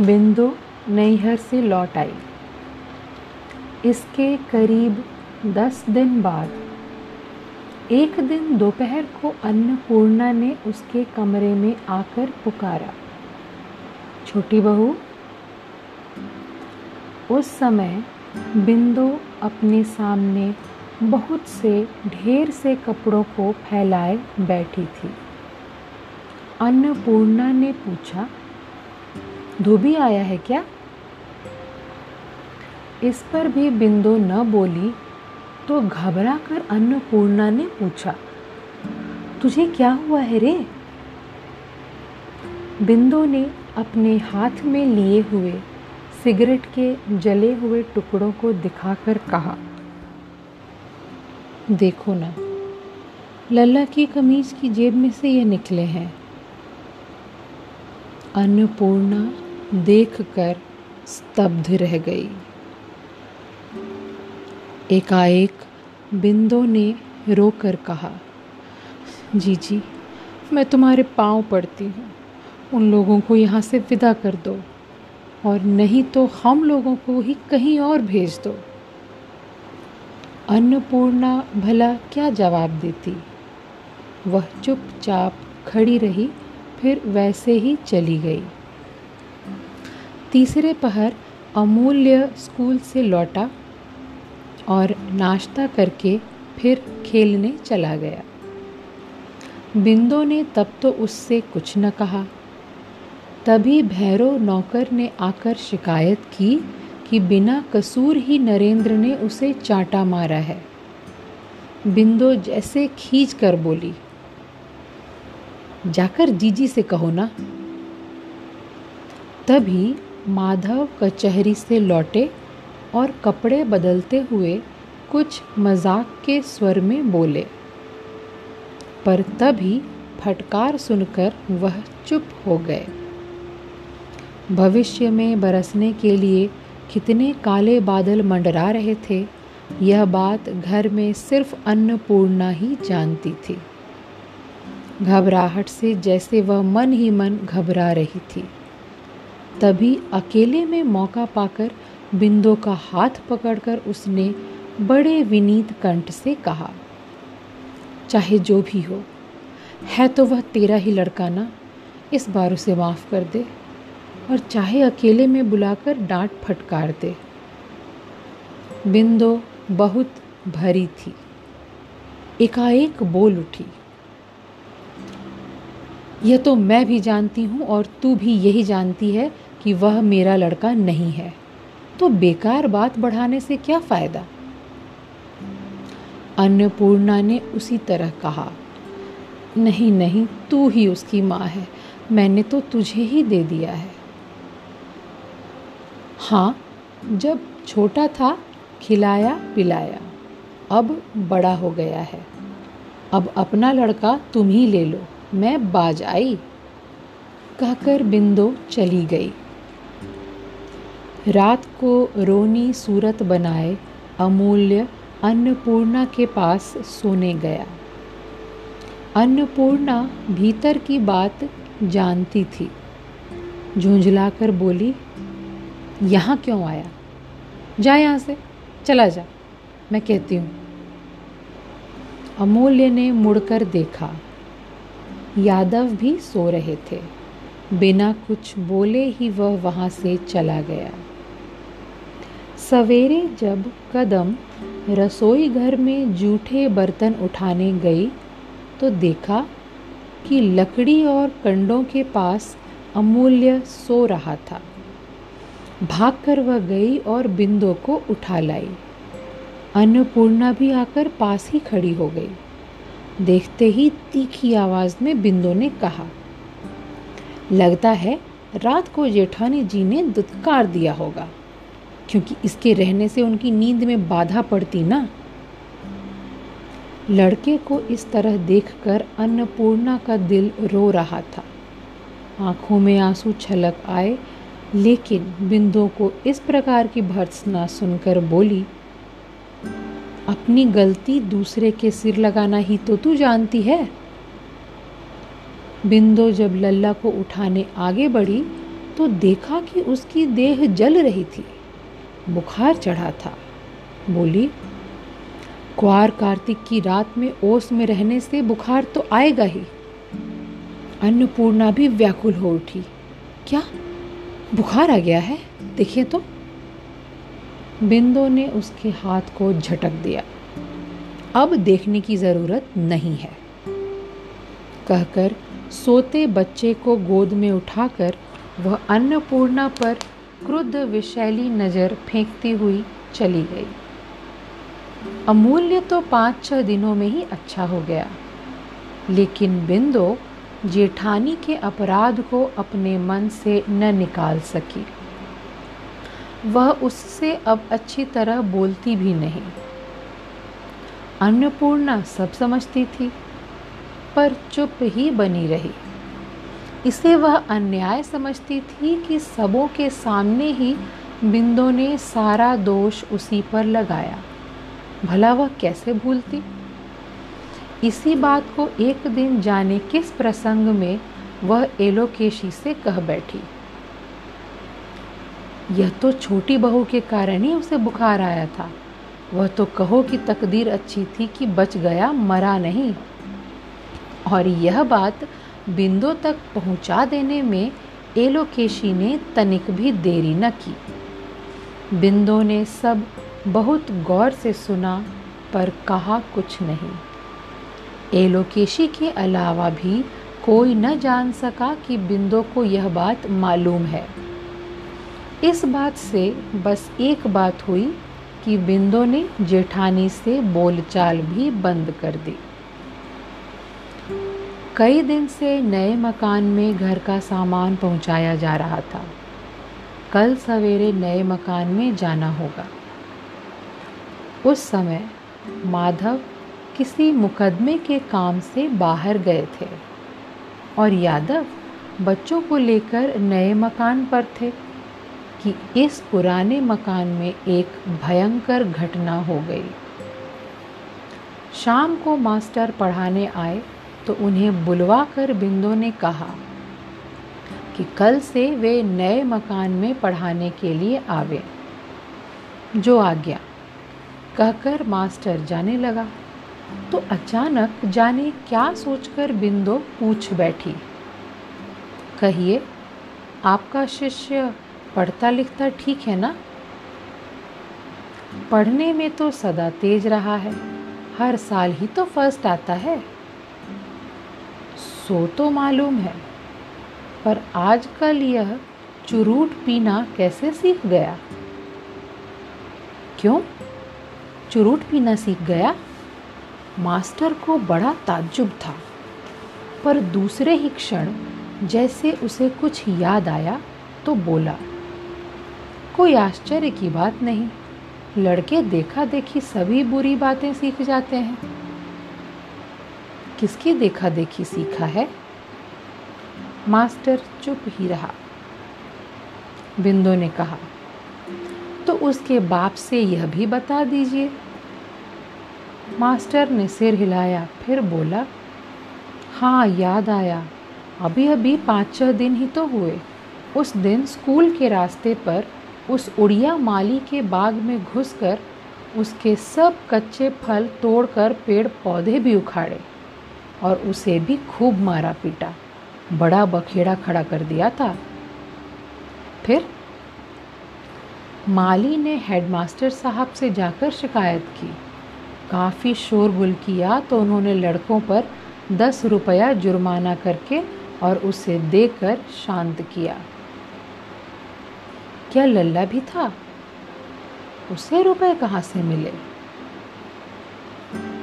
बिंदु नैहर से लौट आई। इसके करीब दस दिन बाद, एक दिन दोपहर को अन्नपूर्णा ने उसके कमरे में आकर पुकारा, छोटी बहू, उस समय बिंदु अपने सामने बहुत से ढेर से कपड़ों को फैलाए बैठी थी। अन्नपूर्णा ने पूछा धोबी आया है क्या? इस पर भी बिंदु न बोली तो घबरा कर अन्नपूर्णा ने पूछा, तुझे क्या हुआ है रे? बिंदु ने अपने हाथ में लिए हुए सिगरेट के जले हुए टुकड़ों को दिखाकर कहा, देखो ना, लल्ला की कमीज की जेब में से ये निकले हैं। अन्नपूर्णा देखकर स्तब्ध रह गई। एकाएक बिंदो ने रोकर कहा जी जी मैं तुम्हारे पाँव पड़ती हूँ। उन लोगों को यहाँ से विदा कर दो और नहीं तो हम लोगों को ही कहीं और भेज दो। अन्नपूर्णा भला क्या जवाब देती? वह चुपचाप खड़ी रही फिर वैसे ही चली गई। तीसरे पहर अमूल्य स्कूल से लौटा और नाश्ता करके फिर खेलने चला गया। बिंदो ने तब तो उससे कुछ न कहा। तभी भैरव नौकर ने आकर शिकायत की कि बिना कसूर ही नरेंद्र ने उसे चाटा मारा है। बिंदो जैसे खींच कर बोली जाकर जीजी से कहो ना। तभी माधव कचहरी से लौटे और कपड़े बदलते हुए कुछ मज़ाक के स्वर में बोले। पर तभी फटकार सुनकर वह चुप हो गए। भविष्य में बरसने के लिए कितने काले बादल मंडरा रहे थे, यह बात घर में सिर्फ़ अन्नपूर्णा ही जानती थी। घबराहट से जैसे वह मन ही मन घबरा रही थी। तभी अकेले में मौका पाकर बिंदु का हाथ पकड़कर उसने बड़े विनीत कंठ से कहा, चाहे जो भी हो, है तो वह तेरा ही लड़का ना? इस बार उसे माफ़ कर दे और चाहे अकेले में बुलाकर डांट फटकार दे। बिंदो बहुत भरी थी। एकाएक बोल उठी यह तो मैं भी जानती हूँ और तू भी यही जानती है कि वह मेरा लड़का नहीं है। तो बेकार बात बढ़ाने से क्या फ़ायदा? अन्नपूर्णा ने उसी तरह कहा, नहीं नहीं, तू ही उसकी माँ है। मैंने तो तुझे ही दे दिया है। हाँ जब छोटा था, खिलाया, पिलाया। अब बड़ा हो गया है। अब अपना लड़का तुम ही ले लो। मैं बाज आई। कहकर बिंदो चली गई। रात को रोनी सूरत बनाए, अमूल्य अन्नपूर्णा के पास सोने गया। अन्नपूर्णा भीतर की बात जानती थी। झुंझलाकर बोली, यहाँ क्यों आया? जा यहाँ से, चला जा, मैं कहती हूँ। अमूल्य ने मुड़कर देखा। यादव भी सो रहे थे। बिना कुछ बोले ही वह वहाँ से चला गया। सवेरे जब कदम रसोई घर में जूठे बर्तन उठाने गई तो देखा कि लकड़ी और कंडों के पास अमूल्य सो रहा था। भागकर वह गई और बिंदु को उठा लाई। अन्नपूर्णा भी आकर पास ही खड़ी हो गई। देखते ही तीखी आवाज़ में बिंदु ने कहा, लगता है रात को जेठानी जी ने दुत्कार दिया होगा, क्योंकि इसके रहने से उनकी नींद में बाधा पड़ती ना। लड़के को इस तरह देखकर अन्नपूर्णा का दिल रो रहा था। आँखों में आँसू छलक आए, लेकिन बिंदु को इस प्रकार की भर्त्सना सुनकर बोली अपनी गलती दूसरे के सिर लगाना ही तो तू जानती है। बिंदु जब लल्ला को उठाने आगे बढ़ी तो देखा कि उसकी देह जल रही थी। बुखार चढ़ा था। बोली क्वार कार्तिक की रात में ओस में रहने से बुखार तो आएगा ही। अन्नपूर्णा भी व्याकुल हो उठी। क्या? बुखार आ गया है? देखिए तो। बिंदु ने उसके हाथ को झटक दिया। अब देखने की ज़रूरत नहीं है। कहकर सोते बच्चे को गोद में उठाकर वह अन्नपूर्णा पर क्रुद्ध विशैली नज़र फेंकती हुई चली गई। अमूल्य तो पाँच छह दिनों में ही अच्छा हो गया। लेकिन बिंदु जेठानी के अपराध को अपने मन से न निकाल सकी। वह उससे अब अच्छी तरह बोलती भी नहीं। अन्नपूर्णा सब समझती थी, पर चुप ही बनी रही। इसे वह अन्याय समझती थी कि सबों के सामने ही बिंदु ने सारा दोष उसी पर लगाया। भला वह कैसे भूलती? इसी बात को एक दिन जाने किस प्रसंग में वह एलोकेशी से कह बैठी। यह तो छोटी बहू के कारण ही उसे बुखार आया था। वह तो कहो कि तकदीर अच्छी थी कि बच गया, मरा नहीं। और यह बात बिंदु तक पहुँचा देने में एलोकेशी ने तनिक भी देरी न की। बिंदु ने सब बहुत गौर से सुना, पर कहा कुछ नहीं। एलोकेशी के अलावा भी कोई न जान सका कि बिंदु को यह बात मालूम है। इस बात से बस एक बात हुई कि बिंदु ने जेठानी से बोलचाल भी बंद कर दी। कई दिन से नए मकान में घर का सामान पहुँचाया जा रहा था। कल सवेरे नए मकान में जाना होगा। उस समय माधव किसी मुकदमे के काम से बाहर गए थे और यादव बच्चों को लेकर नए मकान पर थे। कि इस पुराने मकान में एक भयंकर घटना हो गई। शाम को मास्टर पढ़ाने आए तो उन्हें बुलवा कर बिंदु ने कहा कि कल से वे नए मकान में पढ़ाने के लिए आवे। जो आ गया कहकर मास्टर जाने लगा। तो अचानक जाने क्या सोचकर बिंदु पूछ बैठी, कहिए, आपका शिष्य पढ़ता लिखता ठीक है ना? पढ़ने में तो सदा तेज रहा है। हर साल ही तो फ़र्स्ट आता है। सो तो मालूम है। पर आजकल यह चुरूट पीना कैसे सीख गया? क्यों? चुरूट पीना सीख गया? मास्टर को बड़ा ताज्जुब था। पर दूसरे ही क्षण जैसे उसे कुछ याद आया तो बोला कोई आश्चर्य की बात नहीं। लड़के देखा देखी सभी बुरी बातें सीख जाते हैं। किसकी देखा देखी सीखा है? मास्टर चुप ही रहा। बिंदु ने कहा तो उसके बाप से यह भी बता दीजिए। मास्टर ने सिर हिलाया, फिर बोला हाँ याद आया। अभी अभी पाँच छह दिन ही तो हुए। उस दिन स्कूल के रास्ते पर उस उड़िया माली के बाग में घुसकर उसके सब कच्चे फल तोड़कर पेड़ पौधे भी उखाड़े और उसे भी खूब मारा पीटा। बड़ा बखेड़ा खड़ा कर दिया था। फिर माली ने हेडमास्टर साहब से जाकर शिकायत की। काफ़ी शोरगुल किया तो उन्होंने लड़कों पर दस रुपया जुर्माना करके और उसे देकर शांत किया। क्या लल्ला भी था? उसे रुपए कहाँ से मिले?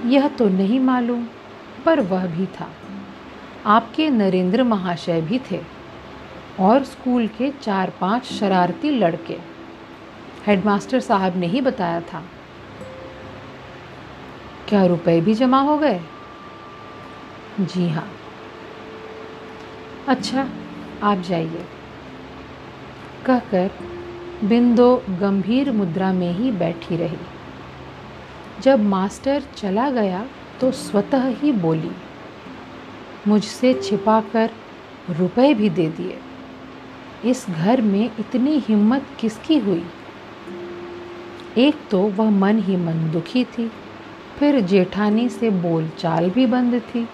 यह तो नहीं मालूम, पर वह भी था। आपके नरेंद्र महाशय भी थे, और स्कूल के चार पाँच शरारती लड़के। हेडमास्टर साहब ने ही बताया था। क्या रुपए भी जमा हो गए? जी हाँ। अच्छा आप जाइए। कहकर बिंदु गंभीर मुद्रा में ही बैठी रही। जब मास्टर चला गया तो स्वतः ही बोली, मुझसे छिपाकर रुपए भी दे दिए। इस घर में इतनी हिम्मत किसकी हुई? एक तो वह मन ही मन दुखी थी, फिर जेठानी से बोलचाल भी बंद थी,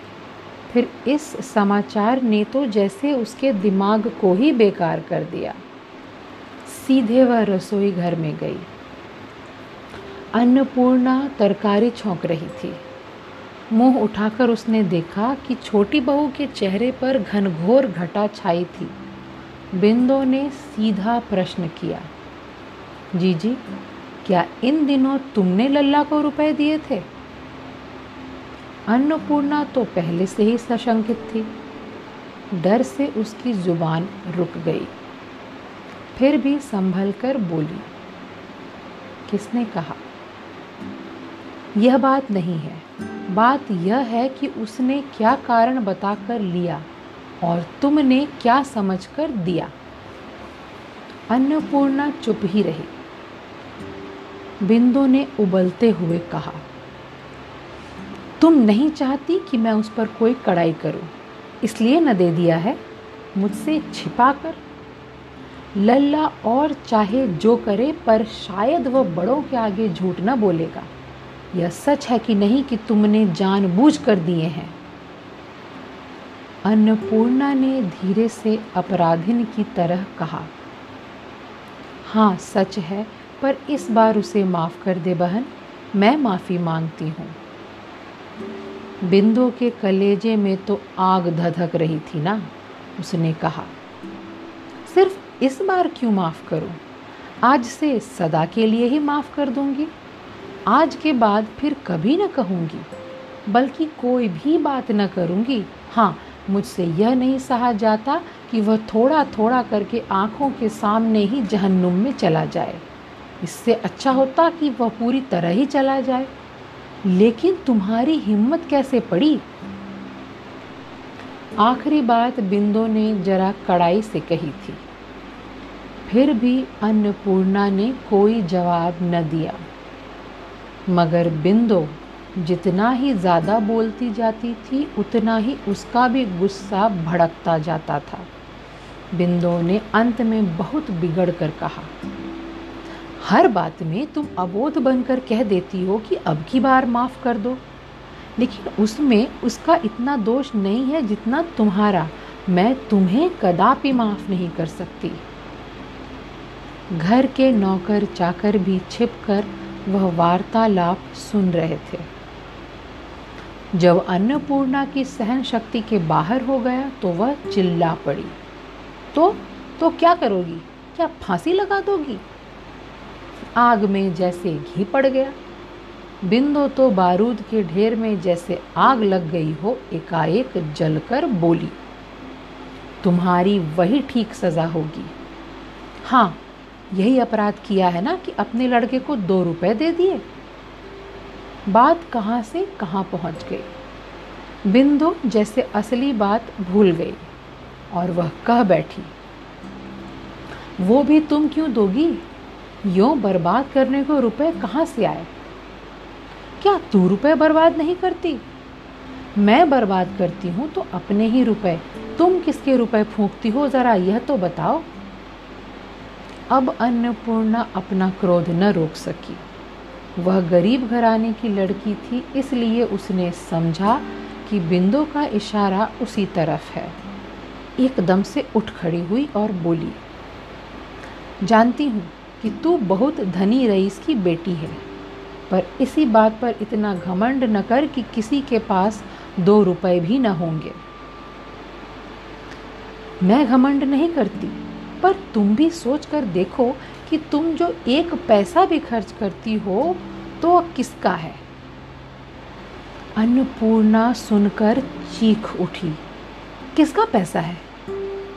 फिर इस समाचार ने तो जैसे उसके दिमाग को ही बेकार कर दिया। सीधे वह रसोई घर में गई। अन्नपूर्णा तरकारी छोंक रही थी। मुँह उठाकर उसने देखा कि छोटी बहू के चेहरे पर घनघोर घटा छाई थी। बिंदो ने सीधा प्रश्न किया, जीजी, क्या इन दिनों तुमने लल्ला को रुपए दिए थे? अन्नपूर्णा तो पहले से ही सशंकित थी। डर से उसकी ज़ुबान रुक गई। फिर भी संभल कर बोली, किसने कहा? यह बात नहीं है। बात यह है कि उसने क्या कारण बताकर लिया और तुमने क्या समझकर दिया। अन्नपूर्णा चुप ही रही। बिंदु ने उबलते हुए कहा, तुम नहीं चाहती कि मैं उस पर कोई कड़ाई करूँ, इसलिए न दे दिया है, मुझसे छिपा कर लल्ला और चाहे जो करे, पर शायद वह बड़ों के आगे झूठ न बोलेगा। यह सच है कि नहीं कि तुमने जानबूझ कर दिए हैं। अन्नपूर्णा ने धीरे से अपराधिन की तरह कहा हाँ सच है, पर इस बार उसे माफ़ कर दे बहन, मैं माफ़ी मांगती हूँ। बिंदु के कलेजे में तो आग धधक रही थी ना? उसने कहा। सिर्फ़ इस बार क्यों माफ़ करूँ? आज से सदा के लिए ही माफ़ कर दूँगी। आज के बाद फिर कभी न कहूँगी, बल्कि कोई भी बात न करूँगी। हाँ मुझसे यह नहीं सहा जाता कि वह थोड़ा थोड़ा करके आँखों के सामने ही जहन्नुम में चला जाए। इससे अच्छा होता कि वह पूरी तरह ही चला जाए। लेकिन तुम्हारी हिम्मत कैसे पड़ी? आखिरी बात बिंदु ने जरा कड़ाई से कही थी। फिर भी अन्नपूर्णा ने कोई जवाब न दिया। मगर बिंदु जितना ही ज़्यादा बोलती जाती थी, उतना ही उसका भी गुस्सा भड़कता जाता था। बिंदु ने अंत में बहुत बिगड़ कर कहा, हर बात में तुम अबोध बनकर कह देती हो कि अब की बार माफ़ कर दो। लेकिन उसमें उसका इतना दोष नहीं है जितना तुम्हारा। मैं तुम्हें कदापि माफ़ नहीं कर सकती। घर के नौकर चाकर भी छिपकर वह वार्तालाप सुन रहे थे। जब अन्नपूर्णा की सहन शक्ति के बाहर हो गया तो वह चिल्ला पड़ी। तो तो क्या करोगी? क्या फांसी लगा दोगी? आग में जैसे घी पड़ गया। बिंदु तो बारूद के ढेर में जैसे आग लग गई हो, एकाएक जलकर बोली, तुम्हारी वही ठीक सज़ा होगी। हाँ यही अपराध किया है ना कि अपने लड़के को दो रुपए दे दिए। बात कहाँ से कहाँ पहुँच गई? बिंदु जैसे असली बात भूल गई और वह कह बैठी, वो भी तुम क्यों दोगी? यूँ बर्बाद करने को रुपए कहाँ से आए? क्या तू रुपए बर्बाद नहीं करती? मैं बर्बाद करती हूँ तो अपने ही रुपए। तुम किसके रुपए फूंकती हो? ज़रा यह तो बताओ। अब अन्नपूर्णा अपना क्रोध न रोक सकी। वह गरीब घराने की लड़की थी, इसलिए उसने समझा कि बिंदु का इशारा उसी तरफ़ है। एकदम से उठ खड़ी हुई और बोली, जानती हूँ कि तू बहुत धनी रईस की बेटी है, पर इसी बात पर इतना घमंड न कर कि किसी के पास दो रुपए भी न होंगे। मैं घमंड नहीं करती पर तुम भी सोच कर देखो कि तुम जो एक पैसा भी खर्च करती हो तो किसका है? अन्नपूर्णा सुनकर चीख उठी। किसका पैसा है?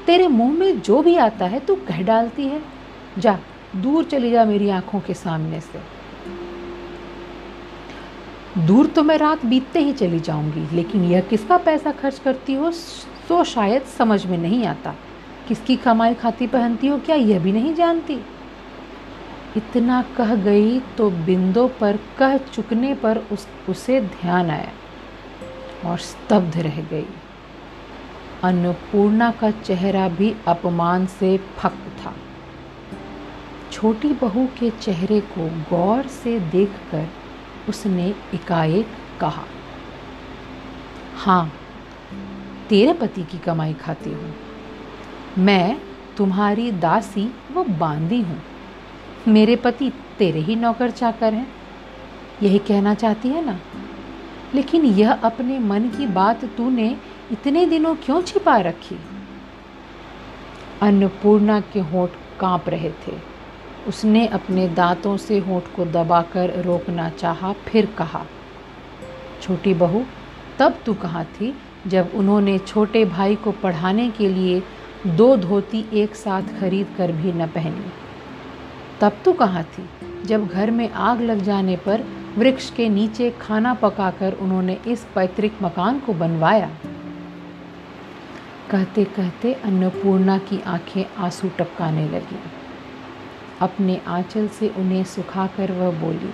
तेरे मुँह में जो भी आता है, तू कह डालती है। जा, दूर चली जा मेरी आँखों के सामने से। दूर तो मैं रात बीतते ही चली जाऊँगी, लेकिन यह किसका पैसा खर्च करती हो तो शायद समझ में नहीं आता। किसकी कमाई खाती पहनती हो क्या यह भी नहीं जानती? इतना कह गई तो बिंदु पर कह चुकने पर उस, उसे ध्यान आया और स्तब्ध रह गई। अन्नपूर्णा का चेहरा भी अपमान से फक था। छोटी बहू के चेहरे को गौर से देखकर उसने एकाएक कहा हाँ तेरे पति की कमाई खाती हूँ। मैं, तुम्हारी दासी, व बांदी हूँ। मेरे पति तेरे ही नौकर चाकर हैं। यही कहना चाहती है ना? लेकिन यह अपने मन की बात तूने इतने दिनों क्यों छिपा रखी? अन्नपूर्णा के होठ काँप रहे थे। उसने अपने दांतों से होठ को दबाकर रोकना चाहा, फिर कहा, छोटी बहू, तब तू कहाँ थी जब उन्होंने छोटे भाई को पढ़ाने के लिए दो धोती एक साथ खरीद कर भी न पहनी। तब तो कहाँ थी? जब घर में आग लग जाने पर वृक्ष के नीचे खाना पकाकर उन्होंने इस पैतृक मकान को बनवाया। कहते कहते अन्नपूर्णा की आँखें आँसू टपकाने लगी। अपने आंचल से उन्हें सुखाकर वह बोली,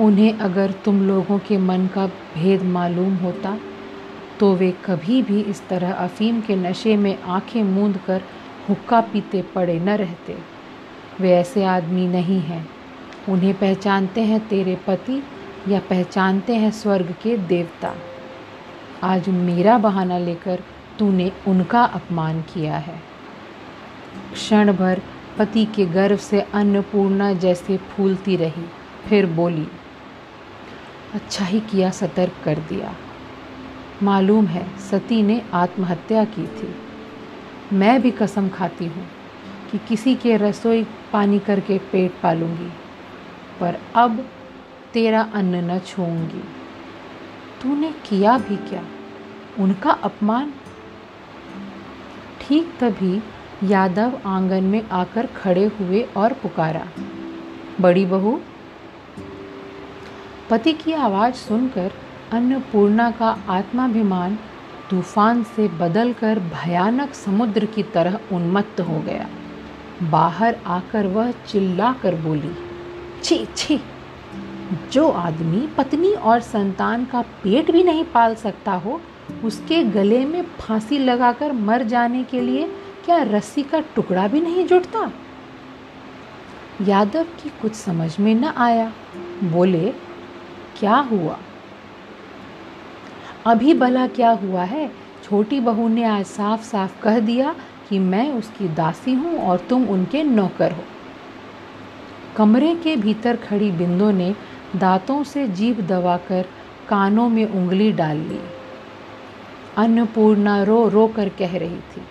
उन्हें अगर तुम लोगों के मन का भेद मालूम होता तो वे कभी भी इस तरह अफीम के नशे में आँखें मूंद कर हुक्का पीते पड़े न रहते। वे ऐसे आदमी नहीं हैं। उन्हें पहचानते हैं तेरे पति या पहचानते हैं स्वर्ग के देवता। आज मेरा बहाना लेकर तूने उनका अपमान किया है। क्षण भर पति के गर्व से अन्नपूर्णा जैसे फूलती रही, फिर बोली अच्छा ही किया, सतर्क कर दिया। मालूम है, सती ने आत्महत्या की थी। मैं भी कसम खाती हूँ कि किसी के रसोई पानी करके पेट पालूँगी, पर अब तेरा अन्न न छूँगी तूने किया भी क्या? उनका अपमान? ठीक तभी यादव आँगन में आकर खड़े हुए और पुकारा, बड़ी बहू, पति की आवाज़ सुनकर अन्नपूर्णा का आत्माभिमान तूफ़ान से बदलकर भयानक समुद्र की तरह उन्मत्त हो गया। बाहर आकर वह चिल्ला कर बोली, छी छी, जो आदमी, पत्नी और संतान का पेट भी नहीं पाल सकता हो, उसके गले में फांसी लगाकर मर जाने के लिए क्या रस्सी का टुकड़ा भी नहीं जुटता? यादव की कुछ समझ में न आया। बोले, क्या हुआ? अभी भला क्या हुआ है? छोटी बहू ने आज साफ़ साफ़ कह दिया कि मैं उसकी दासी हूँ और तुम उनके नौकर हो। कमरे के भीतर खड़ी बिंदु ने दांतों से जीभ दबाकर कानों में उंगली डाल ली। अन्नपूर्णा रो रो कर कह रही थी,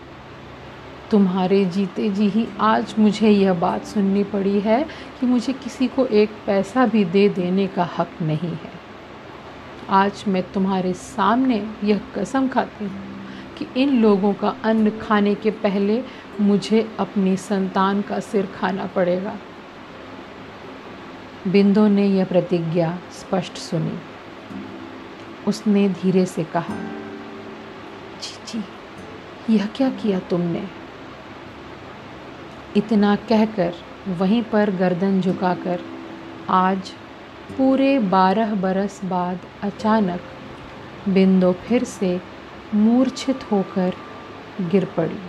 तुम्हारे जीते जी ही आज मुझे यह बात सुननी पड़ी है कि मुझे किसी को एक पैसा भी दे देने का हक नहीं है। आज मैं तुम्हारे सामने यह कसम खाती हूँ कि इन लोगों का अन्न खाने के पहले मुझे अपनी संतान का सिर खाना पड़ेगा। बिंदु ने यह प्रतिज्ञा स्पष्ट सुनी। उसने धीरे से कहा, जी जी, यह क्या किया तुमने? इतना कहकर वहीं पर गर्दन झुकाकर आज पूरे बारह बरस बाद अचानक बिंदु फिर से मूर्छित होकर गिर पड़ी।